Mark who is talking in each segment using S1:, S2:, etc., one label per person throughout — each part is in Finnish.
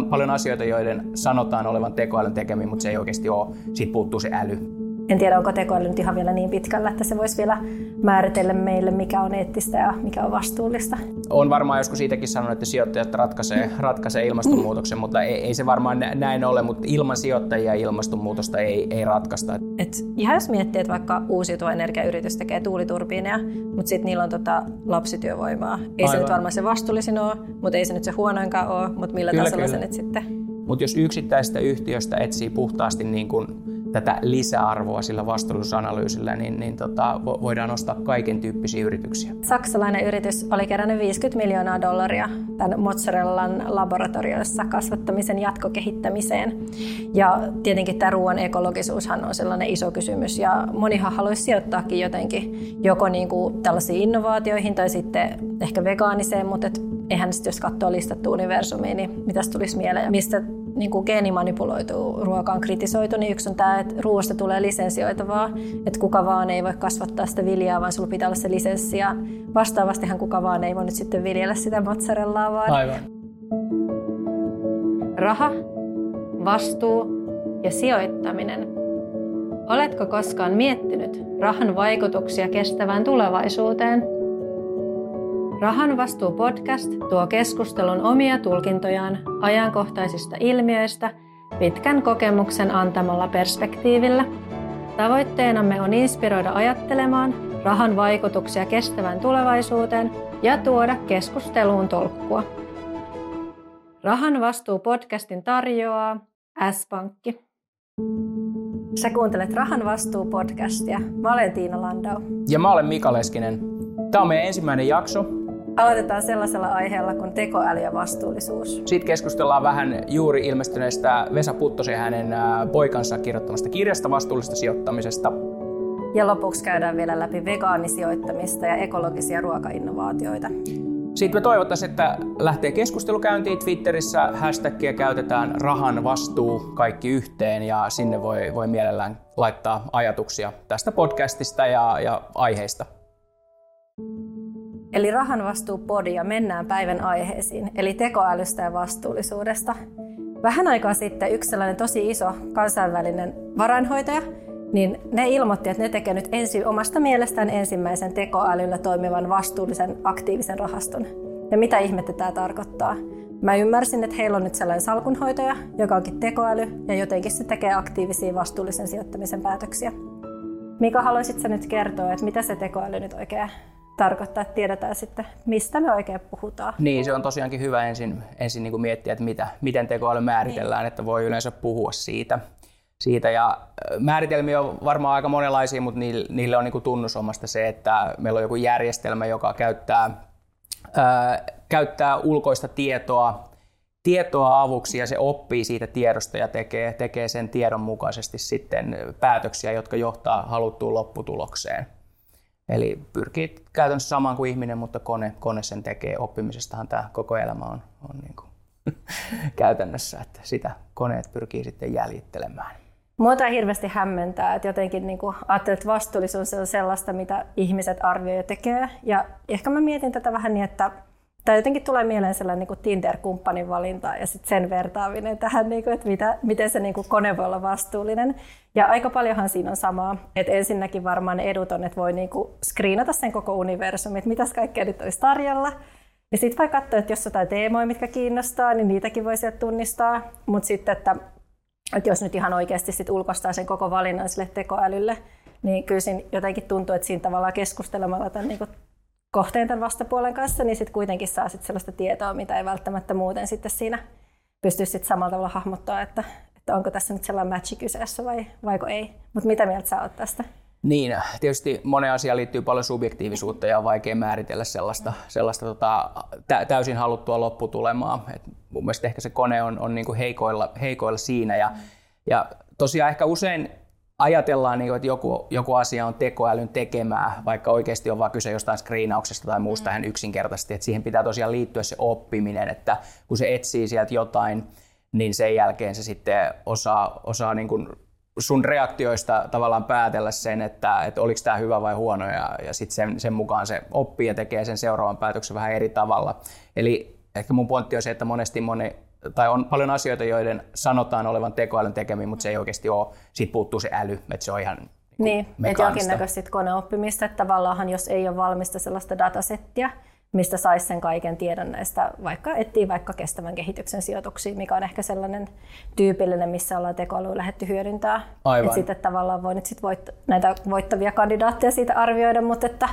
S1: on paljon asioita, joiden sanotaan olevan tekoälyn tekemiä, mutta se ei oikeasti ole. Siitä puuttuu se äly.
S2: En tiedä, onko tekoäly nyt ihan vielä niin pitkällä, että se voisi vielä määritellä meille, mikä on eettistä ja mikä on vastuullista.
S1: On varmaan joskus siitäkin sanonut, että sijoittajat ratkaisee, ratkaisee ilmastonmuutoksen, mutta ei, ei se varmaan näin ole, mutta ilman sijoittajia ilmastonmuutosta ei, ei ratkaista.
S2: Et ihan jos miettii, että vaikka uusiutuva energiayritys tekee tuuliturbiineja, mutta sitten niillä on tota lapsityövoimaa. Ei Aivan. se nyt varmaan se vastuullisin ole, mutta ei se nyt se huonoinkaan ole, mutta millä kyllä, tasolla kyllä. se nyt sitten?
S1: Mutta jos yksittäisestä yhtiöstä etsii puhtaasti niin kuin tätä lisäarvoa sillä vastuullisuusanalyysillä, niin, niin tota, voidaan nostaa kaiken tyyppisiä yrityksiä.
S2: Saksalainen yritys oli kerännyt 50 miljoonaa dollaria tämän mozzarellan laboratorioissa kasvattamisen jatkokehittämiseen. Ja tietenkin tämä ruoan ekologisuushan on sellainen iso kysymys ja monihan haluaisi sijoittaakin jotenkin joko niin kuin tällaisiin innovaatioihin tai sitten ehkä vegaaniseen, mutta et eihän sitten jos katsoo listattu universumia, niin mitäs tulisi mieleen mistä niin kuin geenimanipuloitu ruoka on kritisoitu, niin yksi on tämä, että ruoasta tulee lisensioitavaa, että kuka vaan ei voi kasvattaa sitä viljaa, vaan sulla pitää olla se lisenssi. Ja vastaavastihan kuka vaan ei voi nyt sitten viljellä sitä mozzarellaa, vaan...
S1: Aivan.
S2: Raha, vastuu ja sijoittaminen. Oletko koskaan miettinyt rahan vaikutuksia kestävään tulevaisuuteen – Rahan vastuu podcast tuo keskustelun omia tulkintojaan ajankohtaisista ilmiöistä pitkän kokemuksen antamalla perspektiivillä. Tavoitteenamme on inspiroida ajattelemaan rahan vaikutuksia kestävään tulevaisuuteen ja tuoda keskusteluun tolkkua. Rahan vastuu podcastin tarjoaa S-Pankki. Sä kuuntelet Rahan vastuu podcastia. Mä olen Tiina Landau.
S1: Ja mä olen Mika Leskinen. Tämä on meidän ensimmäinen jakso,
S2: Aloitetaan sellaisella aiheella kuin tekoäly ja vastuullisuus.
S1: Sitten keskustellaan vähän juuri ilmestyneestä Vesa Puttosen hänen poikansa kirjoittamasta kirjasta vastuullisesta sijoittamisesta.
S2: Ja lopuksi käydään vielä läpi vegaanisijoittamista ja ekologisia ruokainnovaatioita.
S1: Sitten me toivottaisiin, että lähtee keskustelu käyntiin Twitterissä. Hashtagia käytetään rahan vastuu kaikki yhteen ja sinne voi, voi mielellään laittaa ajatuksia tästä podcastista ja, ja aiheista.
S2: Eli rahan vastuu ja mennään päivän aiheisiin, eli tekoälystä ja vastuullisuudesta. Vähän aikaa sitten yksi sellainen tosi iso kansainvälinen varainhoitaja, niin ne ilmoitti, että ne tekee nyt ensi, omasta mielestään ensimmäisen tekoälyllä toimivan vastuullisen aktiivisen rahaston. Ja mitä ihmettä tämä tarkoittaa? Mä ymmärsin, että heillä on nyt sellainen salkunhoitaja, joka onkin tekoäly, ja jotenkin se tekee aktiivisia vastuullisen sijoittamisen päätöksiä. Mika, haluaisitko nyt kertoa, että mitä se tekoäly nyt oikein tarkoittaa, että tiedetään sitten, mistä me oikein puhutaan.
S1: Niin, se on tosiaankin hyvä ensin, ensin niin kuin miettiä, että mitä, miten tekoäly määritellään, niin. että voi yleensä puhua siitä. siitä. Ja määritelmiä on varmaan aika monenlaisia, mutta niille on niin kuin tunnusomasta se, että meillä on joku järjestelmä, joka käyttää, ää, käyttää ulkoista tietoa tietoa avuksi ja se oppii siitä tiedosta ja tekee, tekee sen tiedon mukaisesti sitten päätöksiä, jotka johtaa haluttuun lopputulokseen. Eli pyrkii käytännössä samaan kuin ihminen, mutta kone, kone sen tekee. Oppimisestahan tämä koko elämä on, on niin kuin käytännössä, että sitä koneet pyrkii sitten jäljittelemään.
S2: Muuta hirveästi hämmentää, että jotenkin niin kuin ajattelet, että vastuullisuus on sellaista, mitä ihmiset arvioivat ja tekee. Ja ehkä mä mietin tätä vähän niin, että tai jotenkin tulee mieleen sellainen niin Tinder-kumppanin valinta ja sitten sen vertaaminen tähän, niin kuin, että mitä, miten se niin kuin kone voi olla vastuullinen. Ja aika paljonhan siinä on samaa. Että ensinnäkin varmaan edut on, että voi niin kuin screenata sen koko universumin, että mitäs kaikkea nyt olisi tarjolla. Ja sitten voi katsoa, että jos jotain teemoja, mitkä kiinnostaa, niin niitäkin voi sieltä tunnistaa. Mutta sitten, että, että jos nyt ihan oikeasti sit ulkoistaa sen koko valinnan sille tekoälylle, niin kyllä siinä jotenkin tuntuu, että siinä tavallaan keskustelemalla tämän niin kuin kohteen tämän vastapuolen kanssa, niin sitten kuitenkin saa sit sellaista tietoa, mitä ei välttämättä muuten sitten siinä pysty sitten samalla tavalla hahmottaa, että, että onko tässä nyt sellainen matchi kyseessä vai vaiko ei. Mutta mitä mieltä sä oot tästä?
S1: Niin, tietysti monen asiaan liittyy paljon subjektiivisuutta ja on vaikea määritellä sellaista, sellaista tota, täysin haluttua lopputulemaa. Et mun mielestä ehkä se kone on, on niinku heikoilla, heikoilla siinä ja, ja tosiaan ehkä usein ajatellaan, niin että joku, joku asia on tekoälyn tekemää, vaikka oikeasti on vain kyse jostain screenauksesta tai muusta mm. yksinkertaisesti, että siihen pitää tosiaan liittyä se oppiminen, että kun se etsii sieltä jotain, niin sen jälkeen se sitten osaa, osaa niin kuin sun reaktioista tavallaan päätellä sen, että, että oliko tämä hyvä vai huono, ja, ja sitten sen, sen mukaan se oppii ja tekee sen seuraavan päätöksen vähän eri tavalla. Eli ehkä mun pointti on se, että monesti moni, tai on paljon asioita, joiden sanotaan olevan tekoälyn tekemiä, mutta se ei oikeasti ole. Siitä puuttuu se äly, että se on ihan
S2: niin, että jonkinnäköistä koneoppimista, että tavallaan jos ei ole valmista sellaista datasettia, mistä saisi sen kaiken tiedon näistä, vaikka etsii vaikka kestävän kehityksen sijoituksia, mikä on ehkä sellainen tyypillinen, missä ollaan tekoälyä lähdetty hyödyntää. Aivan. Että sitten tavallaan voi nyt sit voitt- näitä voittavia kandidaatteja siitä arvioida, mutta että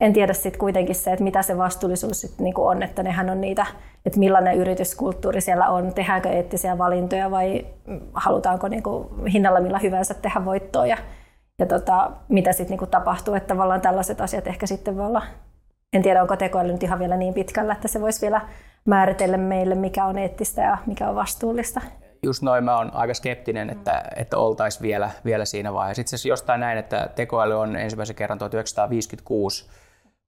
S2: en tiedä sitten kuitenkin se, että mitä se vastuullisuus sitten niinku on, että nehän on niitä, että millainen yrityskulttuuri siellä on, tehdäänkö eettisiä valintoja vai halutaanko niinku hinnalla millä hyvänsä tehdä voittoa ja, ja tota, mitä sitten niinku tapahtuu, että tavallaan tällaiset asiat ehkä sitten voi olla en tiedä, onko tekoäly nyt ihan vielä niin pitkällä, että se voisi vielä määritellä meille, mikä on eettistä ja mikä on vastuullista.
S1: Just noin, mä oon aika skeptinen, että, että oltaisiin vielä, vielä siinä vaiheessa. Itse asiassa jostain näin, että tekoäly on ensimmäisen kerran 1956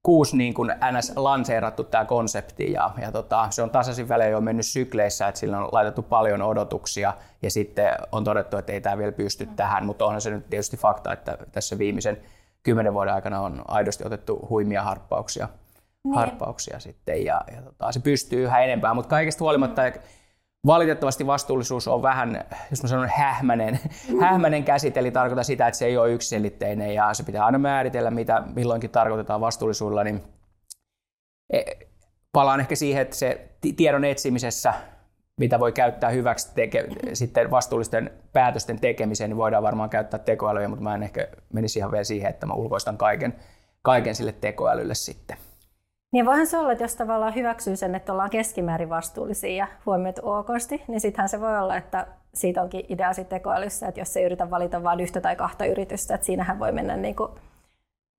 S1: kuusi niin kuin NS lanseerattu tämä konsepti ja, ja tota, se on tasaisin välein jo mennyt sykleissä, että sillä on laitettu paljon odotuksia ja sitten on todettu, että ei tämä vielä pysty mm. tähän, mutta onhan se nyt tietysti fakta, että tässä viimeisen kymmenen vuoden aikana on aidosti otettu huimia harppauksia, niin. harppauksia sitten ja, ja tota, se pystyy yhä enempää, mutta kaikesta huolimatta mm. Valitettavasti vastuullisuus on vähän, jos mä sanon hähmänen, mm. hähmänen käsite, eli tarkoittaa sitä, että se ei ole yksiselitteinen ja se pitää aina määritellä, mitä milloinkin tarkoitetaan vastuullisuudella, niin e, palaan ehkä siihen, että se tiedon etsimisessä mitä voi käyttää hyväksi teke, sitten vastuullisten päätösten tekemiseen, niin voidaan varmaan käyttää tekoälyä, mutta mä en ehkä menisi ihan vielä siihen, että mä ulkoistan kaiken, kaiken sille tekoälylle sitten.
S2: Niin voihan se olla, että jos tavallaan hyväksyy sen, että ollaan keskimäärin vastuullisia ja huomioitu okosti, niin sittenhän se voi olla, että siitä onkin idea sitten tekoälyssä, että jos se yritä valita vain yhtä tai kahta yritystä, että siinähän voi mennä niin kuin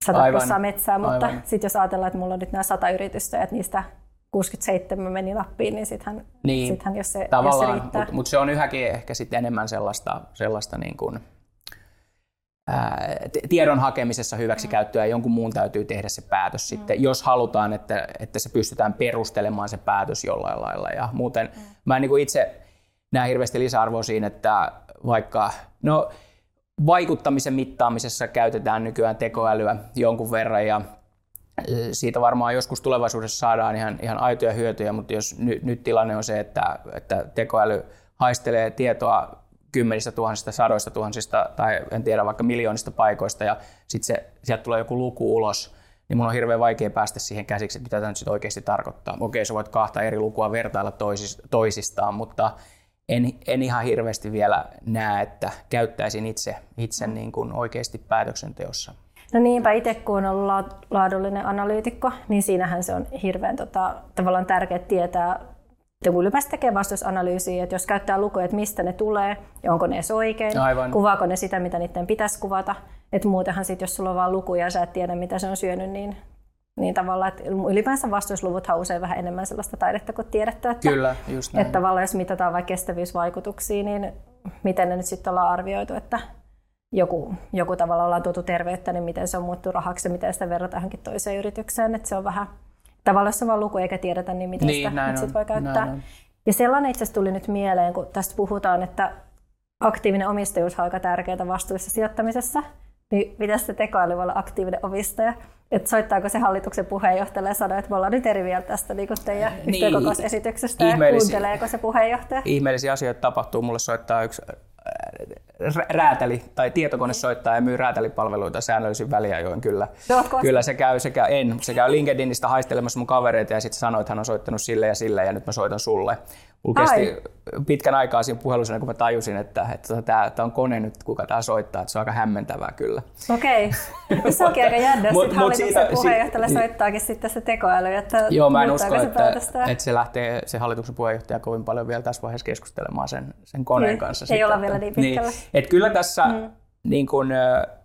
S2: sata metsää, mutta sitten jos ajatellaan, että mulla on nyt nämä sata yritystä, että niistä 67 meni nappiin, niin sittenhän, niin, sittenhän jos, se, jos se riittää.
S1: Mutta mut se on yhäkin ehkä sitten enemmän sellaista, sellaista niin kuin, tiedon hakemisessa hyväksi käyttöä ja jonkun muun täytyy tehdä se päätös mm. sitten, jos halutaan, että, että se pystytään perustelemaan se päätös jollain lailla. Ja muuten mm. mä en niin kuin itse näe hirveästi lisäarvoa siinä, että vaikka, no vaikuttamisen mittaamisessa käytetään nykyään tekoälyä jonkun verran ja siitä varmaan joskus tulevaisuudessa saadaan ihan, ihan aitoja hyötyjä, mutta jos ny, nyt tilanne on se, että, että tekoäly haistelee tietoa kymmenistä tuhansista, sadoista tuhansista tai en tiedä vaikka miljoonista paikoista ja sitten sieltä tulee joku luku ulos, niin mun on hirveän vaikea päästä siihen käsiksi, että mitä tämä nyt sitten oikeasti tarkoittaa. Okei, sä voit kahta eri lukua vertailla toisis, toisistaan, mutta en, en ihan hirveästi vielä näe, että käyttäisin itse, itse niin kuin oikeasti päätöksenteossa
S2: No niinpä itse kun on ollut laadullinen analyytikko, niin siinähän se on hirveän tota, tavallaan tärkeää tietää, että kun ylipäätään tekee vastausanalyysiä, että jos käyttää lukuja, että mistä ne tulee ja onko ne edes oikein, Aivan. kuvaako ne sitä, mitä niiden pitäisi kuvata. Että muutenhan sitten, jos sulla on vain lukuja ja sä et tiedä, mitä se on syönyt, niin niin tavallaan, että ylipäänsä vastausluvut on usein vähän enemmän sellaista taidetta kuin tiedettä. Että,
S1: Kyllä, just näin.
S2: Että tavallaan jos mitataan vaikka kestävyysvaikutuksia, niin miten ne nyt sitten ollaan arvioitu, että joku, joku tavalla ollaan tuotu terveyttä, niin miten se on muuttunut rahaksi ja miten sitä verrataan johonkin toiseen yritykseen. Että se on vähän tavallaan, jos on vaan luku eikä tiedetä, niin miten niin, sitä sit voi käyttää. Ja sellainen itse tuli nyt mieleen, kun tästä puhutaan, että aktiivinen omistajuus on aika tärkeää vastuullisessa sijoittamisessa. Niin miten se tekoäly voi olla aktiivinen omistaja? Että soittaako se hallituksen puheenjohtajalle ja sanoo, että me ollaan nyt eri mieltä tästä niin teidän niin, yhtiökokousesityksestä ja kuunteleeko se puheenjohtaja?
S1: Ihmeellisiä asioita tapahtuu. Mulle soittaa yksi räätäli tai tietokone soittaa ja myy räätälipalveluita säännöllisin väliajoin kyllä. Kyllä se käy, sekä en, se käy LinkedInistä haistelemassa mun kavereita ja sitten sanoi, että hän on soittanut sille ja sille ja nyt mä soitan sulle. Mulla kesti pitkän aikaa siinä puhelussa, kun mä tajusin, että, että tämä, tämä on kone nyt, kuka tämä soittaa, että se on aika hämmentävää kyllä.
S2: Okei, okay. se onkin aika jännä, että hallituksen siitä, puheenjohtajalle si- soittaakin sitten se tekoäly, että
S1: Joo, mä en usko, se että, että, se lähtee se hallituksen puheenjohtaja kovin paljon vielä tässä vaiheessa keskustelemaan sen, sen koneen niin, kanssa.
S2: Ei sitten, olla vielä niin pitkällä. Niin,
S1: että kyllä tässä mm. niin kun,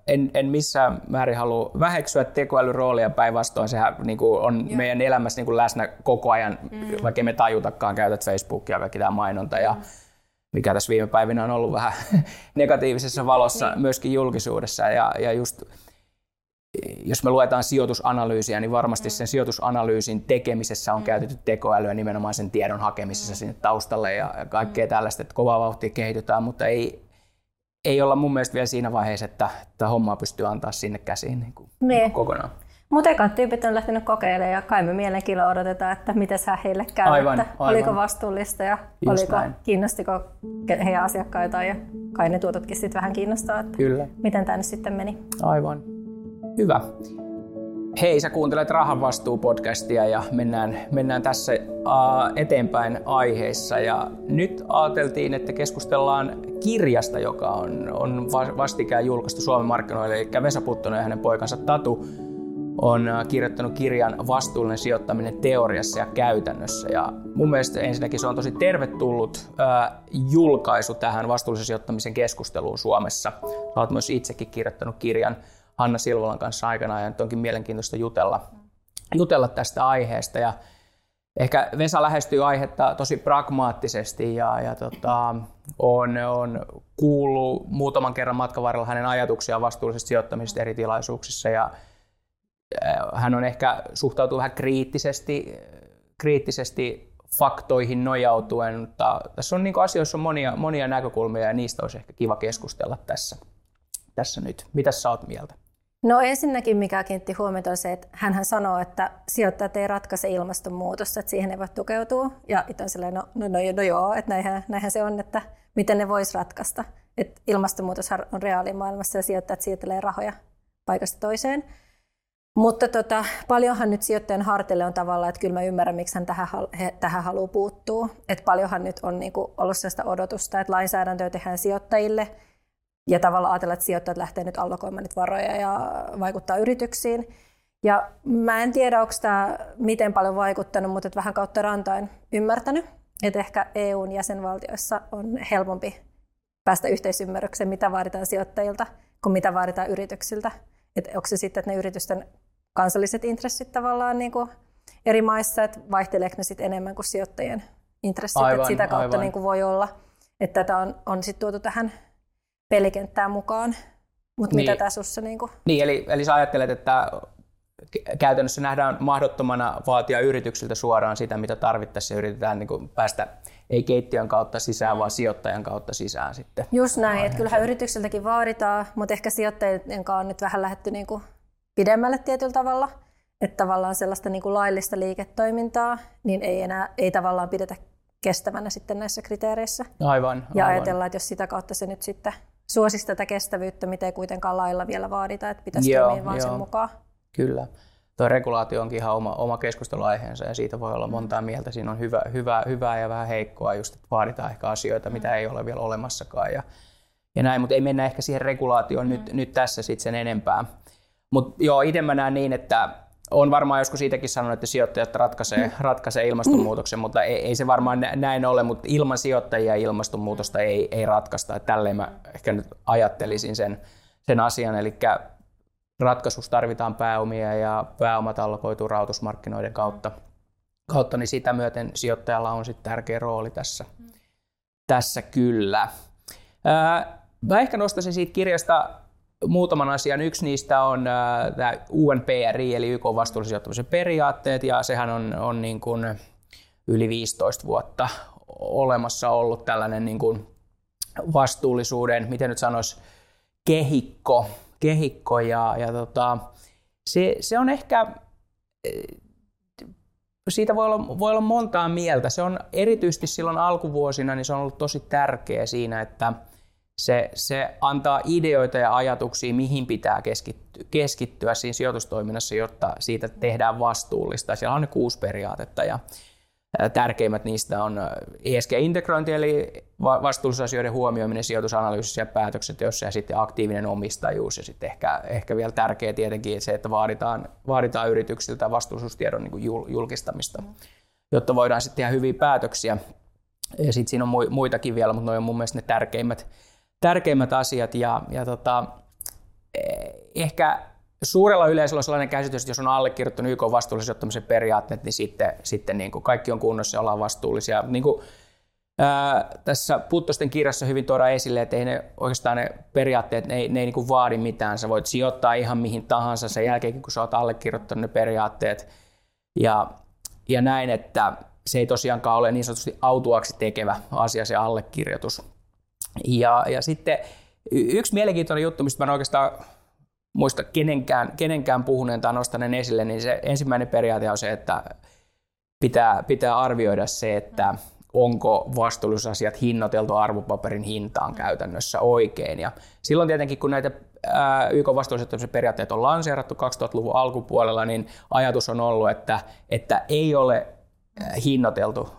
S1: en, en missään määrin halua väheksyä tekoälyn roolia päinvastoin. Sehän niin kuin on Joo. meidän elämässä niin kuin läsnä koko ajan, mm. vaikka me tajutakaan, käytät Facebookia kaikki tämä mainonta. Ja, mm. mikä tässä viime päivinä on ollut vähän negatiivisessa valossa niin. myöskin julkisuudessa. Ja, ja just, jos me luetaan sijoitusanalyysiä, niin varmasti mm. sen sijoitusanalyysin tekemisessä on mm. käytetty tekoälyä nimenomaan sen tiedon hakemisessa mm. sinne taustalle ja kaikkea mm. tällaista, että kovaa vauhtia kehitytään, mutta ei, ei olla mun mielestä vielä siinä vaiheessa, että, että hommaa pystyy antaa sinne käsiin niin kuin, niin. kokonaan.
S2: Mutta ekat tyypit on lähtenyt kokeilemaan ja kai me mielenkiinnolla odotetaan, että miten sä heille käy,
S1: Aivan,
S2: että
S1: aivan.
S2: oliko vastuullista ja
S1: Just
S2: oliko,
S1: näin.
S2: kiinnostiko heidän asiakkaitaan ja kai ne tuototkin sitten vähän kiinnostaa, että
S1: Kyllä.
S2: miten tämä nyt sitten meni.
S1: Aivan. Hyvä. Hei, sä kuuntelet Rahan podcastia ja mennään, mennään tässä eteenpäin aiheissa. Ja nyt ajateltiin, että keskustellaan kirjasta, joka on, on va- vastikään julkaistu Suomen markkinoille. Eli Vesa Puttonen ja hänen poikansa Tatu on kirjoittanut kirjan Vastuullinen sijoittaminen teoriassa ja käytännössä. Ja mun mielestä ensinnäkin se on tosi tervetullut uh, julkaisu tähän vastuullisen sijoittamisen keskusteluun Suomessa. Sä oot myös itsekin kirjoittanut kirjan Hanna Silvolan kanssa aikanaan ja nyt onkin mielenkiintoista jutella, jutella tästä aiheesta. Ja ehkä Vesa lähestyy aihetta tosi pragmaattisesti ja, ja tota, on, on kuullut muutaman kerran matkan varrella hänen ajatuksiaan vastuullisesta sijoittamisesta eri tilaisuuksissa ja äh, hän on ehkä suhtautuu vähän kriittisesti, kriittisesti faktoihin nojautuen, mutta tässä on niin asioissa on monia, monia näkökulmia ja niistä olisi ehkä kiva keskustella tässä, tässä nyt. Mitäs sä oot mieltä?
S2: No ensinnäkin mikä kiinnitti huomiota on se, että hän sanoo, että sijoittajat ei ratkaise ilmastonmuutosta, että siihen ei voi tukeutua. Ja itse on silleen, no, no, no, no joo, että näinhän, näinhän se on, että miten ne vois ratkaista. Että ilmastonmuutos on reaalimaailmassa ja sijoittajat siirtelee rahoja paikasta toiseen. Mutta tota, paljonhan nyt sijoittajan harteille on tavallaan, että kyllä mä ymmärrän, miksi hän tähän, he, tähän haluaa puuttua. Että paljonhan nyt on niinku ollut sellaista odotusta, että lainsäädäntöä tehdään sijoittajille – ja tavallaan ajatella, että sijoittajat lähtee nyt allokoimaan nyt varoja ja vaikuttaa yrityksiin. Ja mä en tiedä, onko tämä miten paljon vaikuttanut, mutta että vähän kautta rantain ymmärtänyt, että ehkä EUn jäsenvaltioissa on helpompi päästä yhteisymmärrykseen, mitä vaaditaan sijoittajilta, kuin mitä vaaditaan yrityksiltä. Että onko se sitten, että ne yritysten kansalliset intressit tavallaan niin kuin eri maissa, että vaihteleeko ne sitten enemmän kuin sijoittajien intressit,
S1: Aivan,
S2: että sitä kautta
S1: aivan.
S2: niin kuin voi olla, että tätä on, on sitten tuotu tähän pelikenttään mukaan. Mutta
S1: Niin.
S2: mitä tämä sussa niin kuin...
S1: Niin, eli, eli sä ajattelet, että käytännössä nähdään mahdottomana vaatia yrityksiltä suoraan sitä, mitä tarvittaisiin ja yritetään niin kuin päästä ei keittiön kautta sisään, vaan sijoittajan kautta sisään sitten.
S2: Just näin, että kyllähän yrityksiltäkin vaaditaan, mutta ehkä sijoittajien kanssa on nyt vähän lähdetty niin kuin pidemmälle tietyllä tavalla. Että tavallaan sellaista niin kuin laillista liiketoimintaa, niin ei enää ei tavallaan pidetä kestävänä sitten näissä kriteereissä.
S1: Aivan,
S2: Ja
S1: aivan.
S2: ajatellaan, että jos sitä kautta se nyt sitten suosisi tätä kestävyyttä, mitä ei kuitenkaan lailla vielä vaadita, että pitäisi
S1: Joo,
S2: toimia vaan sen
S1: joo.
S2: mukaan.
S1: Kyllä. Tuo regulaatio onkin ihan oma, oma keskusteluaiheensa ja siitä voi olla montaa mieltä. Siinä on hyvä, hyvä, hyvää ja vähän heikkoa, just että vaaditaan ehkä asioita, mitä ei ole vielä olemassakaan ja, ja näin, mutta ei mennä ehkä siihen regulaatioon nyt, nyt tässä sitten sen enempää. Mutta joo, itse mä näen niin, että on varmaan joskus siitäkin sanonut, että sijoittajat ratkaisee, ratkaisee ilmastonmuutoksen, mutta ei, ei se varmaan nä- näin ole, mutta ilman sijoittajia ilmastonmuutosta ei, ei ratkaista. Että Tälleen mä ehkä nyt ajattelisin sen, sen asian, eli ratkaisussa tarvitaan pääomia ja pääomat allokoituu rahoitusmarkkinoiden kautta, kautta niin sitä myöten sijoittajalla on sitten tärkeä rooli tässä, tässä kyllä. Mä ehkä nostaisin siitä kirjasta muutaman asian. Yksi niistä on äh, tämä UNPRI, eli YK vastuullisen periaatteet, ja sehän on, on niin kuin yli 15 vuotta olemassa ollut tällainen niin kuin vastuullisuuden, miten nyt sanoisi, kehikko, kehikko ja, ja tota, se, se on ehkä, eh, siitä voi olla, voi olla montaa mieltä. Se on erityisesti silloin alkuvuosina, niin se on ollut tosi tärkeä siinä, että se, se antaa ideoita ja ajatuksia, mihin pitää keskittyä, keskittyä siinä sijoitustoiminnassa, jotta siitä tehdään vastuullista. Siellä on ne kuusi periaatetta ja tärkeimmät niistä on ESG-integrointi, eli va- vastuullisuusasioiden huomioiminen sijoitusanalyysissä ja päätöksenteossa ja sitten aktiivinen omistajuus ja sitten ehkä, ehkä vielä tärkeä tietenkin se, että vaaditaan, vaaditaan yrityksiltä vastuullisuustiedon niin julkistamista, jotta voidaan sitten tehdä hyviä päätöksiä. Ja sitten siinä on mui- muitakin vielä, mutta ne on mun mielestä ne tärkeimmät, tärkeimmät asiat. Ja, ja tota, eh, ehkä suurella yleisöllä on sellainen käsitys, että jos on allekirjoittanut YK vastuullisen periaatteet, niin sitten, sitten niin kuin kaikki on kunnossa ja ollaan vastuullisia. Niin kuin, ää, tässä Puttosten kirjassa hyvin tuodaan esille, että ei ne, oikeastaan ne periaatteet, ne ei, ne ei niin kuin vaadi mitään. Sä voit sijoittaa ihan mihin tahansa sen jälkeen, kun sä oot allekirjoittanut ne periaatteet. Ja, ja näin, että se ei tosiaankaan ole niin sanotusti autuaksi tekevä asia se allekirjoitus. Ja, ja sitten yksi mielenkiintoinen juttu, mistä mä en oikeastaan muista kenenkään, kenenkään puhuneen tai nostaneen esille, niin se ensimmäinen periaate on se, että pitää, pitää arvioida se, että onko vastuullisuusasiat hinnoiteltu arvopaperin hintaan käytännössä oikein. Ja silloin tietenkin, kun näitä YK vastuullisuuden periaatteet on lanseerattu 2000-luvun alkupuolella, niin ajatus on ollut, että, että ei ole hinnoiteltu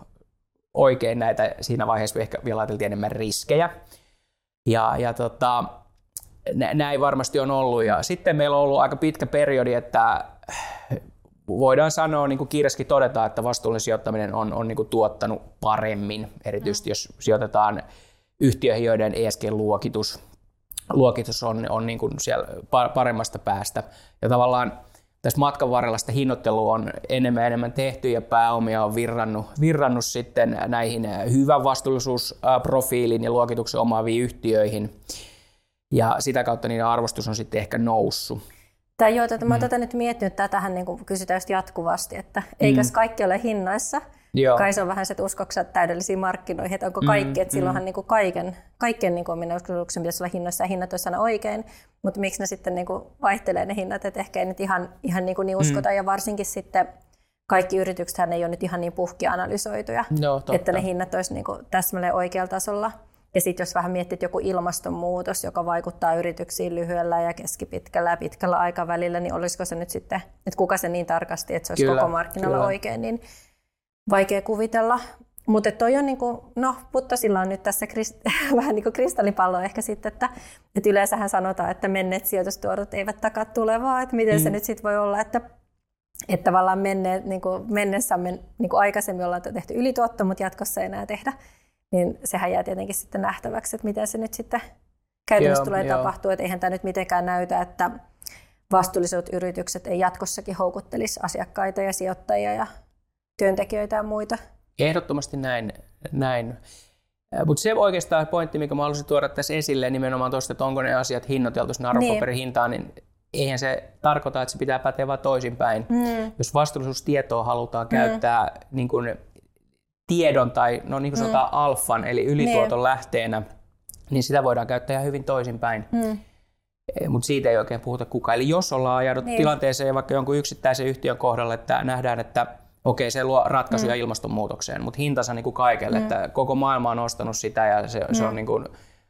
S1: oikein näitä, siinä vaiheessa ehkä vielä ajateltiin enemmän riskejä. Ja, ja tota, näin varmasti on ollut. Ja sitten meillä on ollut aika pitkä periodi, että voidaan sanoa, niin kuin todeta, että vastuullinen sijoittaminen on, on niin kuin tuottanut paremmin, erityisesti mm. jos sijoitetaan yhtiöihin, joiden ESG-luokitus luokitus on, on niin kuin siellä paremmasta päästä. Ja tavallaan tässä matkan varrella sitä hinnoittelua on enemmän ja enemmän tehty ja pääomia on virrannut, virrannut sitten näihin hyvän vastuullisuusprofiilin ja luokituksen omaaviin yhtiöihin. Ja sitä kautta niiden arvostus on sitten ehkä noussut.
S2: Tai joo, tätä, mä oon mm. tätä nyt miettinyt, tätähän niin kysytään just jatkuvasti, että eikös mm. kaikki ole hinnoissa, Joo. Kai se on vähän se, että uskoksi täydellisiin markkinoihin, että onko mm, kaikki, mm, että silloinhan mm. niin kuin kaiken, kaikkien niin kuin ominaisuuksien pitäisi olla hinnoissa ja hinnat olisi aina oikein, mutta miksi ne sitten niin kuin vaihtelee ne hinnat, että ehkä ei nyt ihan, ihan niin, kuin niin uskota mm. ja varsinkin sitten kaikki yritykset ei ole nyt ihan niin puhki analysoituja, no, että ne hinnat olisi niin kuin täsmälleen oikealla tasolla. Ja sitten jos vähän miettii joku ilmastonmuutos, joka vaikuttaa yrityksiin lyhyellä ja keskipitkällä ja pitkällä aikavälillä, niin olisiko se nyt sitten, että kuka se niin tarkasti, että se olisi kyllä, koko markkinoilla kyllä. oikein, niin vaikea kuvitella. Mutta toi on niinku, no Puttosilla on nyt tässä krist, vähän niin kuin kristallipallo ehkä sitten, että, että yleensähän sanotaan, että menneet sijoitustuotot eivät takaa tulevaa, että miten mm. se nyt sitten voi olla, että, että tavallaan menneet, niin kuin mennessä men, niin kuin aikaisemmin ollaan tehty ylituotto, mutta jatkossa ei enää tehdä, niin sehän jää tietenkin sitten nähtäväksi, että miten se nyt sitten käytännössä joo, tulee joo. tapahtua, että eihän tämä nyt mitenkään näytä, että vastuulliset yritykset ei jatkossakin houkuttelisi asiakkaita ja sijoittajia ja työntekijöitä ja muita.
S1: Ehdottomasti näin. näin. Mutta se oikeastaan pointti, mikä mä haluaisin tuoda tässä esille nimenomaan tuosta, että onko ne asiat hinnoiteltu sinne arvopaperin niin. hintaan, niin eihän se tarkoita, että se pitää päteä vaan toisinpäin. Mm. Jos vastuullisuustietoa halutaan mm. käyttää niin kuin tiedon tai no niin kuin mm. sanotaan alfan, eli ylituoton niin. lähteenä, niin sitä voidaan käyttää ihan hyvin toisinpäin. Mm. Eh, Mutta siitä ei oikein puhuta kukaan. Eli jos ollaan ajauduttu niin. tilanteeseen vaikka jonkun yksittäisen yhtiön kohdalla, että nähdään, että okei, se luo ratkaisuja mm. ilmastonmuutokseen, mutta hintansa niin kuin kaikelle, mm. että koko maailma on ostanut sitä ja se, mm. se on mm. niin kuin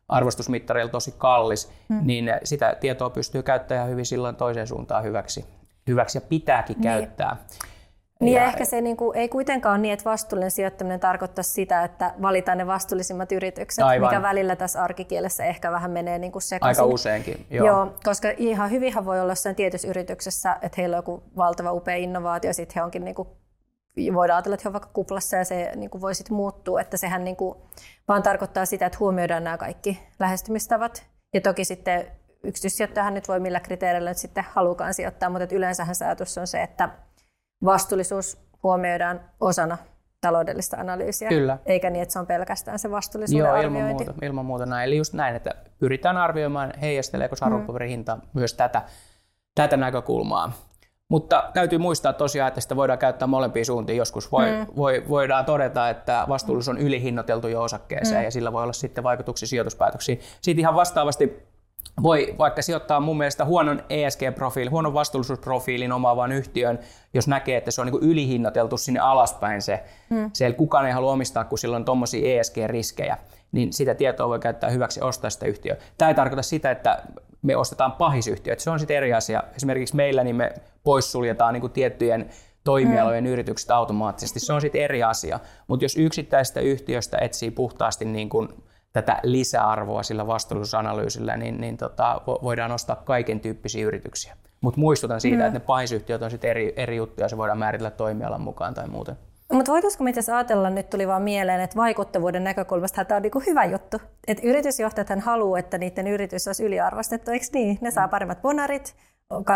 S1: arvostusmittarilla tosi kallis, mm. niin sitä tietoa pystyy käyttämään hyvin silloin toiseen suuntaan hyväksi, hyväksi ja pitääkin niin. käyttää.
S2: Niin ja, ja ehkä se niin kuin, ei kuitenkaan ole niin, että vastuullinen sijoittaminen tarkoittaa sitä, että valitaan ne vastuullisimmat yritykset, Aivan. mikä välillä tässä arkikielessä ehkä vähän menee niin kuin sekaisin.
S1: Aika useinkin, joo.
S2: joo. Koska ihan hyvinhän voi olla jossain tietyssä yrityksessä, että heillä on joku valtava upea innovaatio, sitten he onkin niin kuin voidaan ajatella, että he on vaikka kuplassa ja se niin kuin voi sitten muuttua, että sehän niin kuin vaan tarkoittaa sitä, että huomioidaan nämä kaikki lähestymistavat. Ja toki sitten yksityissijoittajahan nyt voi millä kriteereillä nyt sitten halukaan sijoittaa, mutta yleensähän ajatus on se, että vastuullisuus huomioidaan osana taloudellista analyysiä, Kyllä. eikä niin, että se on pelkästään se vastuullisuuden Joo,
S1: ilman muuta, ilman muuta näin. Eli just näin, että pyritään arvioimaan, heijasteleeko arvopaperin hinta mm. myös tätä, tätä näkökulmaa. Mutta täytyy muistaa tosiaan, että sitä voidaan käyttää molempiin suuntiin. Joskus voi, mm. voi, voidaan todeta, että vastuullisuus on ylihinnoiteltu jo osakkeeseen mm. ja sillä voi olla sitten vaikutuksia sijoituspäätöksiin. Siitä ihan vastaavasti voi vaikka sijoittaa mun mielestä huonon ESG-profiilin, huonon vastuullisuusprofiilin omaavan yhtiön, jos näkee, että se on niin ylihinnoiteltu sinne alaspäin se. Mm. Siellä kukaan ei halua omistaa, kun sillä on tuommoisia ESG-riskejä niin sitä tietoa voi käyttää hyväksi ostaa sitä yhtiöä. Tämä ei tarkoita sitä, että me ostetaan pahisyhtiö. Se on sitten eri asia. Esimerkiksi meillä niin me poissuljetaan niin kuin tiettyjen toimialojen mm. yritykset automaattisesti. Se on sitten eri asia. Mutta jos yksittäisestä yhtiöstä etsii puhtaasti niin kuin tätä lisäarvoa sillä vastuullisuusanalyysillä, niin, niin tota, voidaan ostaa kaiken tyyppisiä yrityksiä. Mutta muistutan siitä, mm. että ne pahisyhtiöt on sitten eri, eri juttuja, se voidaan määritellä toimialan mukaan tai muuten.
S2: Mutta voitaisiko me itse ajatella, nyt tuli vaan mieleen, että vaikuttavuuden näkökulmasta tämä on niinku hyvä juttu. Että yritysjohtajat haluaa, että niiden yritys olisi yliarvostettu, eikö niin? Ne saa paremmat bonarit,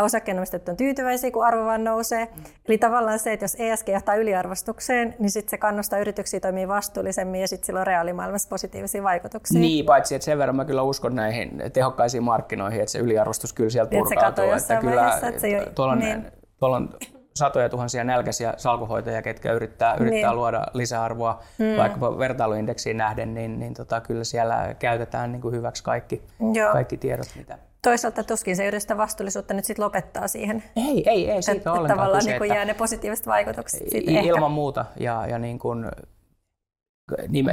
S2: osakkeenomistajat on tyytyväisiä, kun arvo vaan nousee. Mm. Eli tavallaan se, että jos ESG johtaa yliarvostukseen, niin sitten se kannustaa yrityksiä toimia vastuullisemmin ja sitten sillä on reaalimaailmassa positiivisia vaikutuksia.
S1: Niin, paitsi että sen verran mä kyllä uskon näihin tehokkaisiin markkinoihin, että se yliarvostus kyllä sieltä purkautuu. Että, että kyllä vaiheessa, että se jo, tuolla, niin. tuolla on satoja tuhansia nälkäisiä salkuhoitajia, ketkä yrittää, yrittää niin. luoda lisäarvoa mm. vaikkapa vertailuindeksiin nähden, niin, niin tota, kyllä siellä käytetään niin kuin hyväksi kaikki, kaikki tiedot, mitä,
S2: toisaalta tuskin se yritystä vastuullisuutta nyt sitten lopettaa siihen.
S1: Ei, ei, ei siitä
S2: ollenkaan Tavallaan kyse, niin jää ne positiiviset vaikutukset
S1: sitten Ilman ehkä. muuta. Ja, ja niin kuin,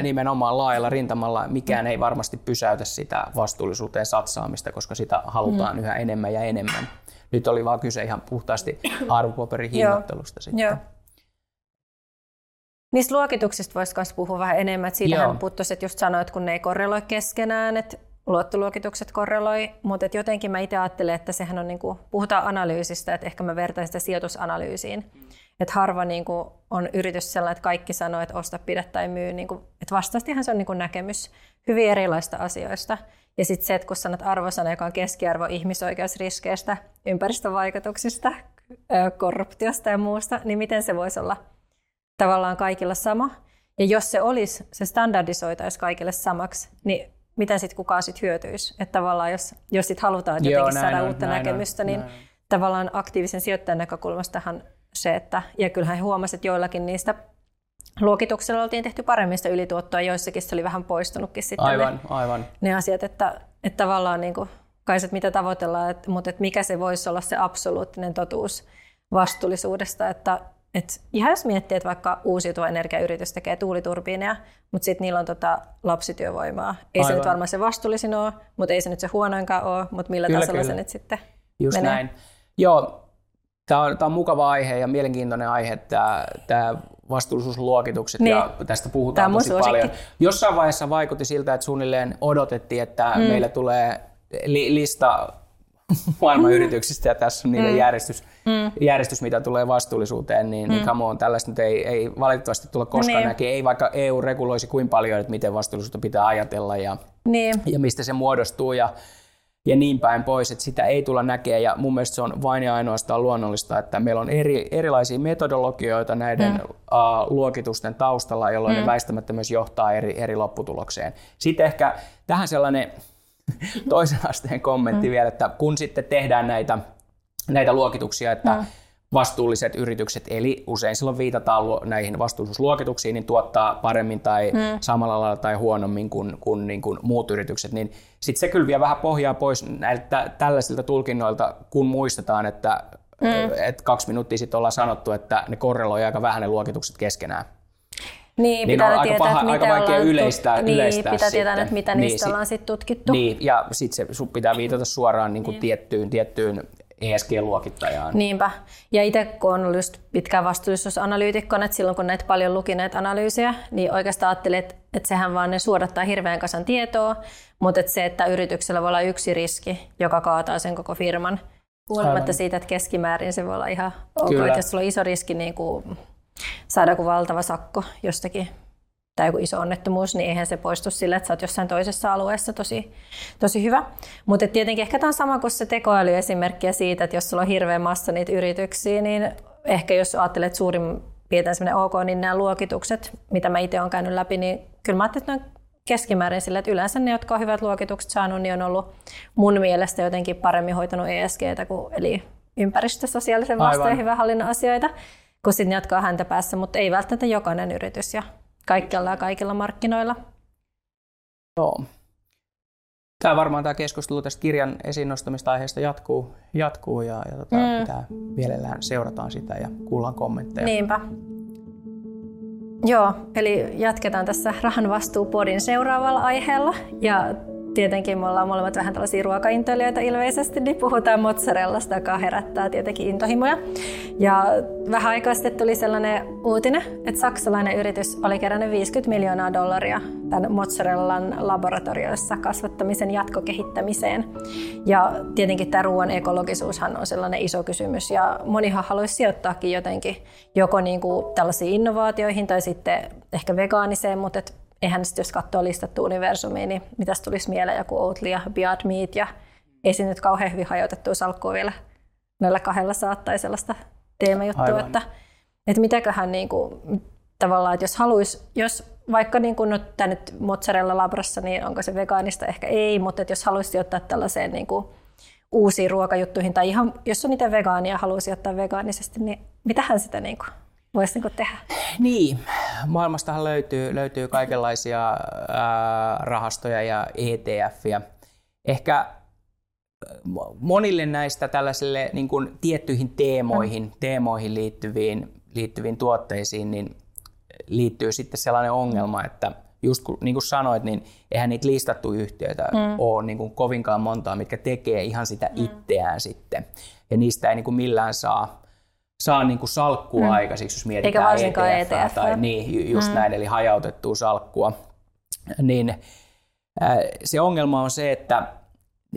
S1: nimenomaan laajalla rintamalla mikään ei varmasti pysäytä sitä vastuullisuuteen satsaamista, koska sitä halutaan mm. yhä enemmän ja enemmän. Nyt oli vaan kyse ihan puhtaasti arvopaperin hinnoittelusta sitten. Joo.
S2: Niistä luokituksista voisi myös puhua vähän enemmän. Siitähän puuttuisi, että just sanoit, kun ne ei korreloi keskenään, että luottoluokitukset korreloi, mutta jotenkin mä itse ajattelen, että sehän on, niin kuin, puhutaan analyysistä, että ehkä mä vertaisin sitä sijoitusanalyysiin. Mm. Että harva niin kuin, on yritys sellainen, että kaikki sanoo, että osta, pidä tai myy. Niin kuin, että vastaastihan se on niin kuin näkemys hyvin erilaista asioista. Ja sitten se, että kun sanot arvosana, joka on keskiarvo ihmisoikeusriskeistä, ympäristövaikutuksista, korruptiosta ja muusta, niin miten se voisi olla tavallaan kaikilla sama? Ja jos se olisi, se standardisoitaisi kaikille samaksi, niin miten sitten kukaan sit hyötyisi? Että tavallaan jos, jos sit halutaan Joo, jotenkin saada on, uutta näkemystä, on, niin näin. tavallaan aktiivisen sijoittajan näkökulmastahan se, että, ja kyllähän he huomasivat, että joillakin niistä luokituksella oltiin tehty paremmin sitä ylituottoa, joissakin se oli vähän poistunutkin sitten
S1: aivan, ne, aivan.
S2: ne asiat, että, että tavallaan niin kuin, kai se, mitä tavoitellaan, että, mutta että mikä se voisi olla se absoluuttinen totuus vastuullisuudesta, että, että ihan jos miettii, että vaikka uusiutuva energiayritys tekee tuuliturbiineja, mutta sitten niillä on tota lapsityövoimaa. Ei Aivan. se nyt varmaan se vastuullisin ole, mutta ei se nyt se huonoinkaan ole, mutta millä kyllä, tasolla kyllä. se nyt sitten
S1: Just
S2: menee?
S1: näin. Joo, tämä on, tämä on mukava aihe ja mielenkiintoinen aihe, tämä, tämä vastuullisuusluokitukset niin. ja tästä puhutaan tosi suosikki. paljon. Jossain vaiheessa vaikutti siltä, että suunnilleen odotettiin, että mm. meille tulee li- lista maailman yrityksistä ja tässä on niiden mm. järjestys, mm. järjestys, mitä tulee vastuullisuuteen, niin, niin mm. niin come on, tällaista nyt ei, ei valitettavasti tule koskaan niin. näkee. Ei vaikka EU reguloisi kuin paljon, että miten vastuullisuutta pitää ajatella ja, niin. ja mistä se muodostuu ja, ja niin päin pois, että sitä ei tulla näkemään. Ja mun mielestä se on vain ja ainoastaan luonnollista, että meillä on eri, erilaisia metodologioita näiden mm. uh, luokitusten taustalla, jolloin mm. ne väistämättä myös johtaa eri, eri lopputulokseen. Sitten ehkä tähän sellainen toisen asteen kommentti mm. vielä, että kun sitten tehdään näitä, näitä luokituksia, että mm. Vastuulliset yritykset, eli usein silloin viitataan näihin vastuullisuusluokituksiin, niin tuottaa paremmin tai mm. samalla lailla tai huonommin kuin, kuin, niin kuin muut yritykset, niin sitten se kyllä vie vähän pohjaa pois näiltä tällaisilta tulkinnoilta, kun muistetaan, että mm. että kaksi minuuttia sitten ollaan sanottu, että ne korreloi aika vähän ne luokitukset keskenään.
S2: Niin, niin pitää on tietää, aika, paha, aika vaikea yleistää, niin, yleistää pitää sitten. tietää, että mitä niin, niistä sit, ollaan sitten tutkittu.
S1: Niin, ja sitten se pitää viitata suoraan niin kuin niin. tiettyyn, tiettyyn ESG-luokittajaan.
S2: Niinpä. Ja itse kun on ollut just pitkään vastuullisuusanalyytikkona, että silloin kun näitä paljon luki näitä analyysejä, niin oikeastaan ajattelin, että, että sehän vaan ne suodattaa hirveän kasan tietoa, mutta että se, että yrityksellä voi olla yksi riski, joka kaataa sen koko firman, huolimatta siitä, että keskimäärin se voi olla ihan ok, että jos sulla on iso riski niin kuin saada joku valtava sakko jostakin tai joku iso onnettomuus, niin eihän se poistu sillä, että sä oot jossain toisessa alueessa tosi, tosi hyvä. Mutta tietenkin ehkä tämä on sama kuin se tekoälyesimerkkiä siitä, että jos sulla on hirveä massa niitä yrityksiä, niin ehkä jos ajattelet suurin piirtein ok, niin nämä luokitukset, mitä mä itse olen käynyt läpi, niin kyllä mä ajattelin, että ne on keskimäärin sillä, että yleensä ne, jotka on hyvät luokitukset saanut, niin on ollut mun mielestä jotenkin paremmin hoitanut ESGtä, kuin, eli ympäristö, sosiaalisen vastaan ja hyvän hallinnon asioita kun sitten jatkaa häntä päässä, mutta ei välttämättä jokainen yritys ja kaikkialla ja kaikilla markkinoilla.
S1: Joo. Tämä varmaan tämä keskustelu tästä kirjan esiin nostamista aiheesta jatkuu, jatkuu ja, ja tota, mm. pitää mielellään seurataan sitä ja kuullaan kommentteja.
S2: Niinpä. Joo, eli jatketaan tässä Rahan vastuupodin seuraavalla aiheella. Ja tietenkin me ollaan molemmat vähän tällaisia ruokaintoilijoita ilmeisesti, niin puhutaan mozzarellasta, joka herättää tietenkin intohimoja. Ja vähän aikaa sitten tuli sellainen uutinen, että saksalainen yritys oli kerännyt 50 miljoonaa dollaria tämän mozzarellan laboratorioissa kasvattamisen jatkokehittämiseen. Ja tietenkin tämä ruoan ekologisuushan on sellainen iso kysymys ja monihan haluaisi sijoittaakin jotenkin joko niin kuin tällaisiin innovaatioihin tai sitten ehkä vegaaniseen, mutta eihän sitten jos katsoo listattu universumia, niin mitäs tulisi mieleen joku Oatly ja Beyond Meat ja ei se nyt kauhean hyvin hajotettua salkkua vielä näillä kahdella saattaa sellaista teemajuttua, että, että mitäköhän niin kuin, tavallaan, että jos haluaisi, jos vaikka niin kuin nyt, nyt mozzarella labrassa, niin onko se vegaanista? Ehkä ei, mutta että jos haluaisi ottaa tällaiseen niin kuin uusiin ruokajuttuihin, tai ihan, jos on niitä vegaania haluaisi ottaa vegaanisesti, niin mitähän sitä niin kuin voisi niin tehdä?
S1: Niin, maailmastahan löytyy, löytyy kaikenlaisia ää, rahastoja ja etf -ja. Ehkä monille näistä tällaisille niin kuin tiettyihin teemoihin, mm. teemoihin liittyviin, liittyviin tuotteisiin, niin liittyy sitten sellainen ongelma, että just kun, niin kuin sanoit, niin eihän niitä listattu yhtiöitä mm. ole niin kuin kovinkaan montaa, mitkä tekee ihan sitä mm. itseään sitten. Ja niistä ei niin kuin millään saa, saa niin kuin salkkua mm. aikaisiksi, jos mietitään
S2: Eikä ETF, ETF.
S1: Tai niin, just mm. näin, eli hajautettua salkkua. Niin äh, se ongelma on se, että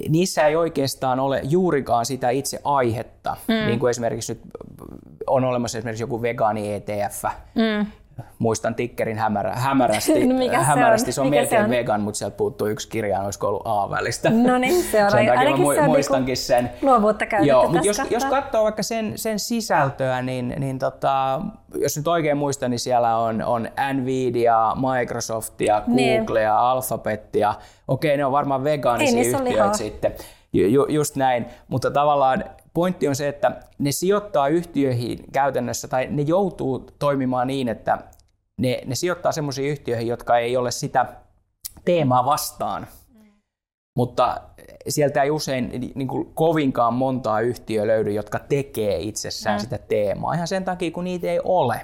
S1: niissä ei oikeastaan ole juurikaan sitä itse aihetta. Mm. Niin kuin esimerkiksi nyt on olemassa esimerkiksi joku vegaani ETF, mm muistan tikkerin hämärä, hämärästi. no mikä hämärästi. Se on, se on melkein se on? vegan, mutta sieltä puuttuu yksi kirja, olisiko ollut A-välistä.
S2: No niin, se on.
S1: sen takia
S2: Ainakin
S1: mä mu-
S2: se on
S1: muistankin niinku sen.
S2: Luovuutta
S1: Joo, mutta jos, jos katsoo vaikka sen, sen sisältöä, niin, niin tota, jos nyt oikein muistan, niin siellä on, on Nvidia, Microsoftia. Googlea, niin. Alphabetia. Okei, ne on varmaan vegaanisia Ei, yhtiöitä sitten. Ju, just näin, mutta tavallaan pointti on se, että ne sijoittaa yhtiöihin käytännössä, tai ne joutuu toimimaan niin, että ne, ne sijoittaa semmoisiin yhtiöihin, jotka ei ole sitä teemaa vastaan. Mm. Mutta sieltä ei usein niin kuin kovinkaan montaa yhtiöä löydy, jotka tekee itsessään mm. sitä teemaa. Ihan sen takia, kun niitä ei ole.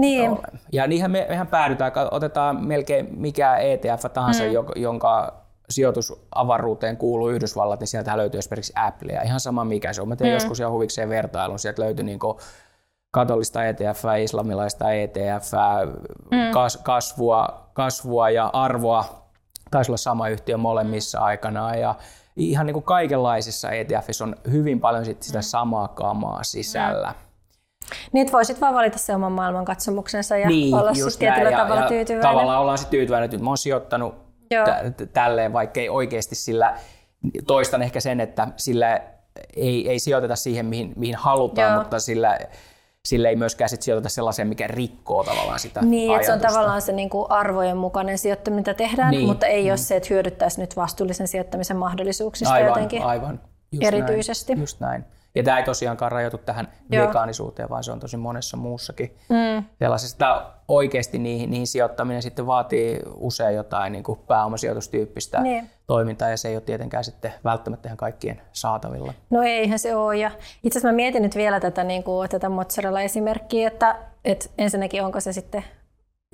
S2: Niin.
S1: Ja niinhän me, mehän päädytään, otetaan melkein mikä ETF tahansa, mm. jonka sijoitus avaruuteen kuuluu Yhdysvallat, niin sieltä löytyy esimerkiksi Applea. Ihan sama mikä se on. Mä tein mm. joskus jo huvikseen vertailun. Sieltä löytyi niin katolista ETF, islamilaista ETF, mm. kas, kasvua, kasvua ja arvoa. Taisi olla sama yhtiö molemmissa aikanaan. Ja ihan niin kuin kaikenlaisissa ETFissä on hyvin paljon sit sitä mm. samaa kamaa sisällä. Mm.
S2: Niin, voisit vaan valita se oman maailmankatsomuksensa ja niin, olla siis tietyllä ja, tavalla ja tyytyväinen.
S1: Tavallaan ollaan sitten tyytyväinen, että mä oon sijoittanut t- tälleen, vaikka ei oikeasti sillä, toistan ehkä sen, että sillä ei, ei sijoiteta siihen, mihin, mihin halutaan, Joo. mutta sillä sille ei myöskään sit sijoiteta sellaiseen, mikä rikkoo tavallaan sitä
S2: Niin, että se on tavallaan se niin kuin arvojen mukainen sijoittaminen, mitä tehdään, niin. mutta ei mm. ole se, että hyödyttäisi nyt vastuullisen sijoittamisen mahdollisuuksista
S1: aivan,
S2: jotenkin
S1: aivan. Just
S2: erityisesti.
S1: Näin, just näin. Ja tämä ei tosiaankaan rajoitu tähän Joo. vegaanisuuteen, vaan se on tosi monessa muussakin. Mm. Sellaisesta oikeasti niihin, niihin sijoittaminen sitten vaatii usein jotain niin kuin pääomasijoitustyyppistä niin. toimintaa, ja se ei ole tietenkään sitten välttämättä ihan kaikkien saatavilla.
S2: No eihän se ole. Ja itse asiassa mä mietin nyt vielä tätä, niin kuin, tätä mozzarella-esimerkkiä, että, että ensinnäkin onko se sitten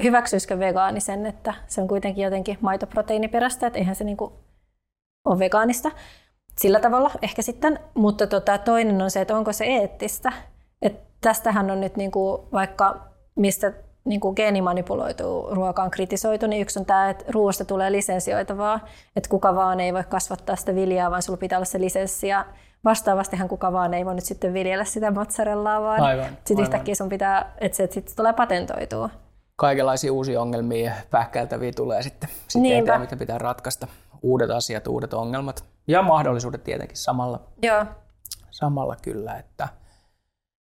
S2: hyväksyisikö vegaani sen, että se on kuitenkin jotenkin maitoproteiiniperäistä, että eihän se niin kuin ole vegaanista sillä tavalla ehkä sitten, mutta tota, toinen on se, että onko se eettistä. Et tästähän on nyt niinku, vaikka mistä niinku geenimanipuloitu ruoka on kritisoitu, niin yksi on tämä, että ruoasta tulee lisensioitavaa, että kuka vaan ei voi kasvattaa sitä viljaa, vaan sulla pitää olla se lisenssi. Ja vastaavastihan kuka vaan ei voi nyt sitten viljellä sitä mozzarellaa, vaan sitten yhtäkkiä sun pitää, että se sitten tulee patentoitua.
S1: Kaikenlaisia uusia ongelmia pähkäiltäviä tulee sitten, sitten eteen, mitä pitää ratkaista. Uudet asiat, uudet ongelmat. Ja mahdollisuudet tietenkin samalla.
S2: Joo.
S1: Samalla kyllä, että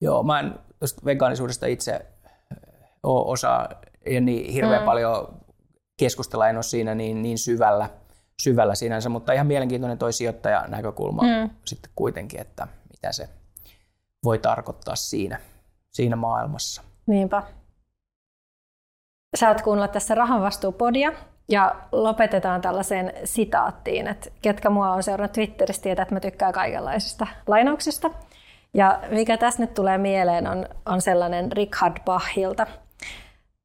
S1: joo, mä en vegaanisuudesta itse ole osaa ja niin hirveän mm. paljon keskustella, en ole siinä niin, niin syvällä, syvällä sinänsä, mutta ihan mielenkiintoinen toi sijoittaja näkökulma mm. sitten kuitenkin, että mitä se voi tarkoittaa siinä, siinä maailmassa.
S2: Niinpä. Sä oot kuunnella tässä rahanvastuupodia, ja lopetetaan tällaiseen sitaattiin, että ketkä mua on seurannut Twitterissä tietää, että mä tykkään kaikenlaisista lainauksista. Ja mikä tässä nyt tulee mieleen on, on sellainen Richard Bachilta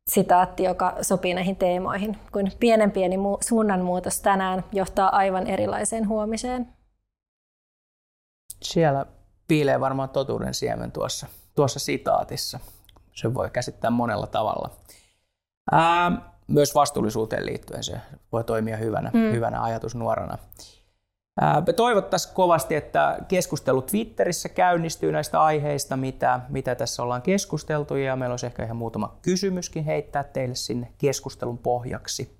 S2: sitaatti, joka sopii näihin teemoihin, kuin pienen pieni mu- suunnanmuutos tänään johtaa aivan erilaiseen huomiseen.
S1: Siellä piilee varmaan totuuden siemen tuossa, tuossa sitaatissa. Se voi käsittää monella tavalla. Ähm, myös vastuullisuuteen liittyen se voi toimia hyvänä, mm. hyvänä ajatusnuorana. Me toivottaisiin kovasti, että keskustelu Twitterissä käynnistyy näistä aiheista, mitä, mitä tässä ollaan keskusteltu, ja meillä olisi ehkä ihan muutama kysymyskin heittää teille sinne keskustelun pohjaksi.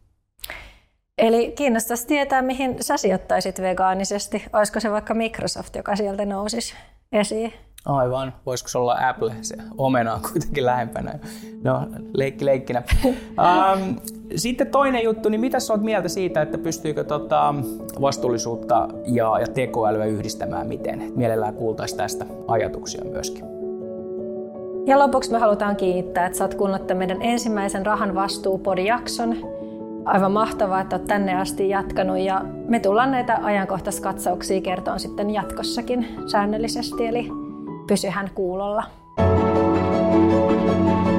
S2: Eli kiinnostaisi tietää, mihin sä sijoittaisit vegaanisesti. Olisiko se vaikka Microsoft, joka sieltä nousisi esiin?
S1: Aivan. Voisiko se olla Apple? Se omena on kuitenkin lähempänä. No, leikki leikkinä. Um, sitten toinen juttu, niin mitä sä oot mieltä siitä, että pystyykö tota vastuullisuutta ja, ja tekoälyä yhdistämään miten? Mielellään kuultaisiin tästä ajatuksia myöskin.
S2: Ja lopuksi me halutaan kiittää, että sä oot kuunnellut meidän ensimmäisen Rahan vastuupodijakson. aivan mahtavaa, että olet tänne asti jatkanut ja me tullaan näitä ajankohtaiskatsauksia kertoa sitten jatkossakin säännöllisesti, eli pysyhän kuulolla. thank you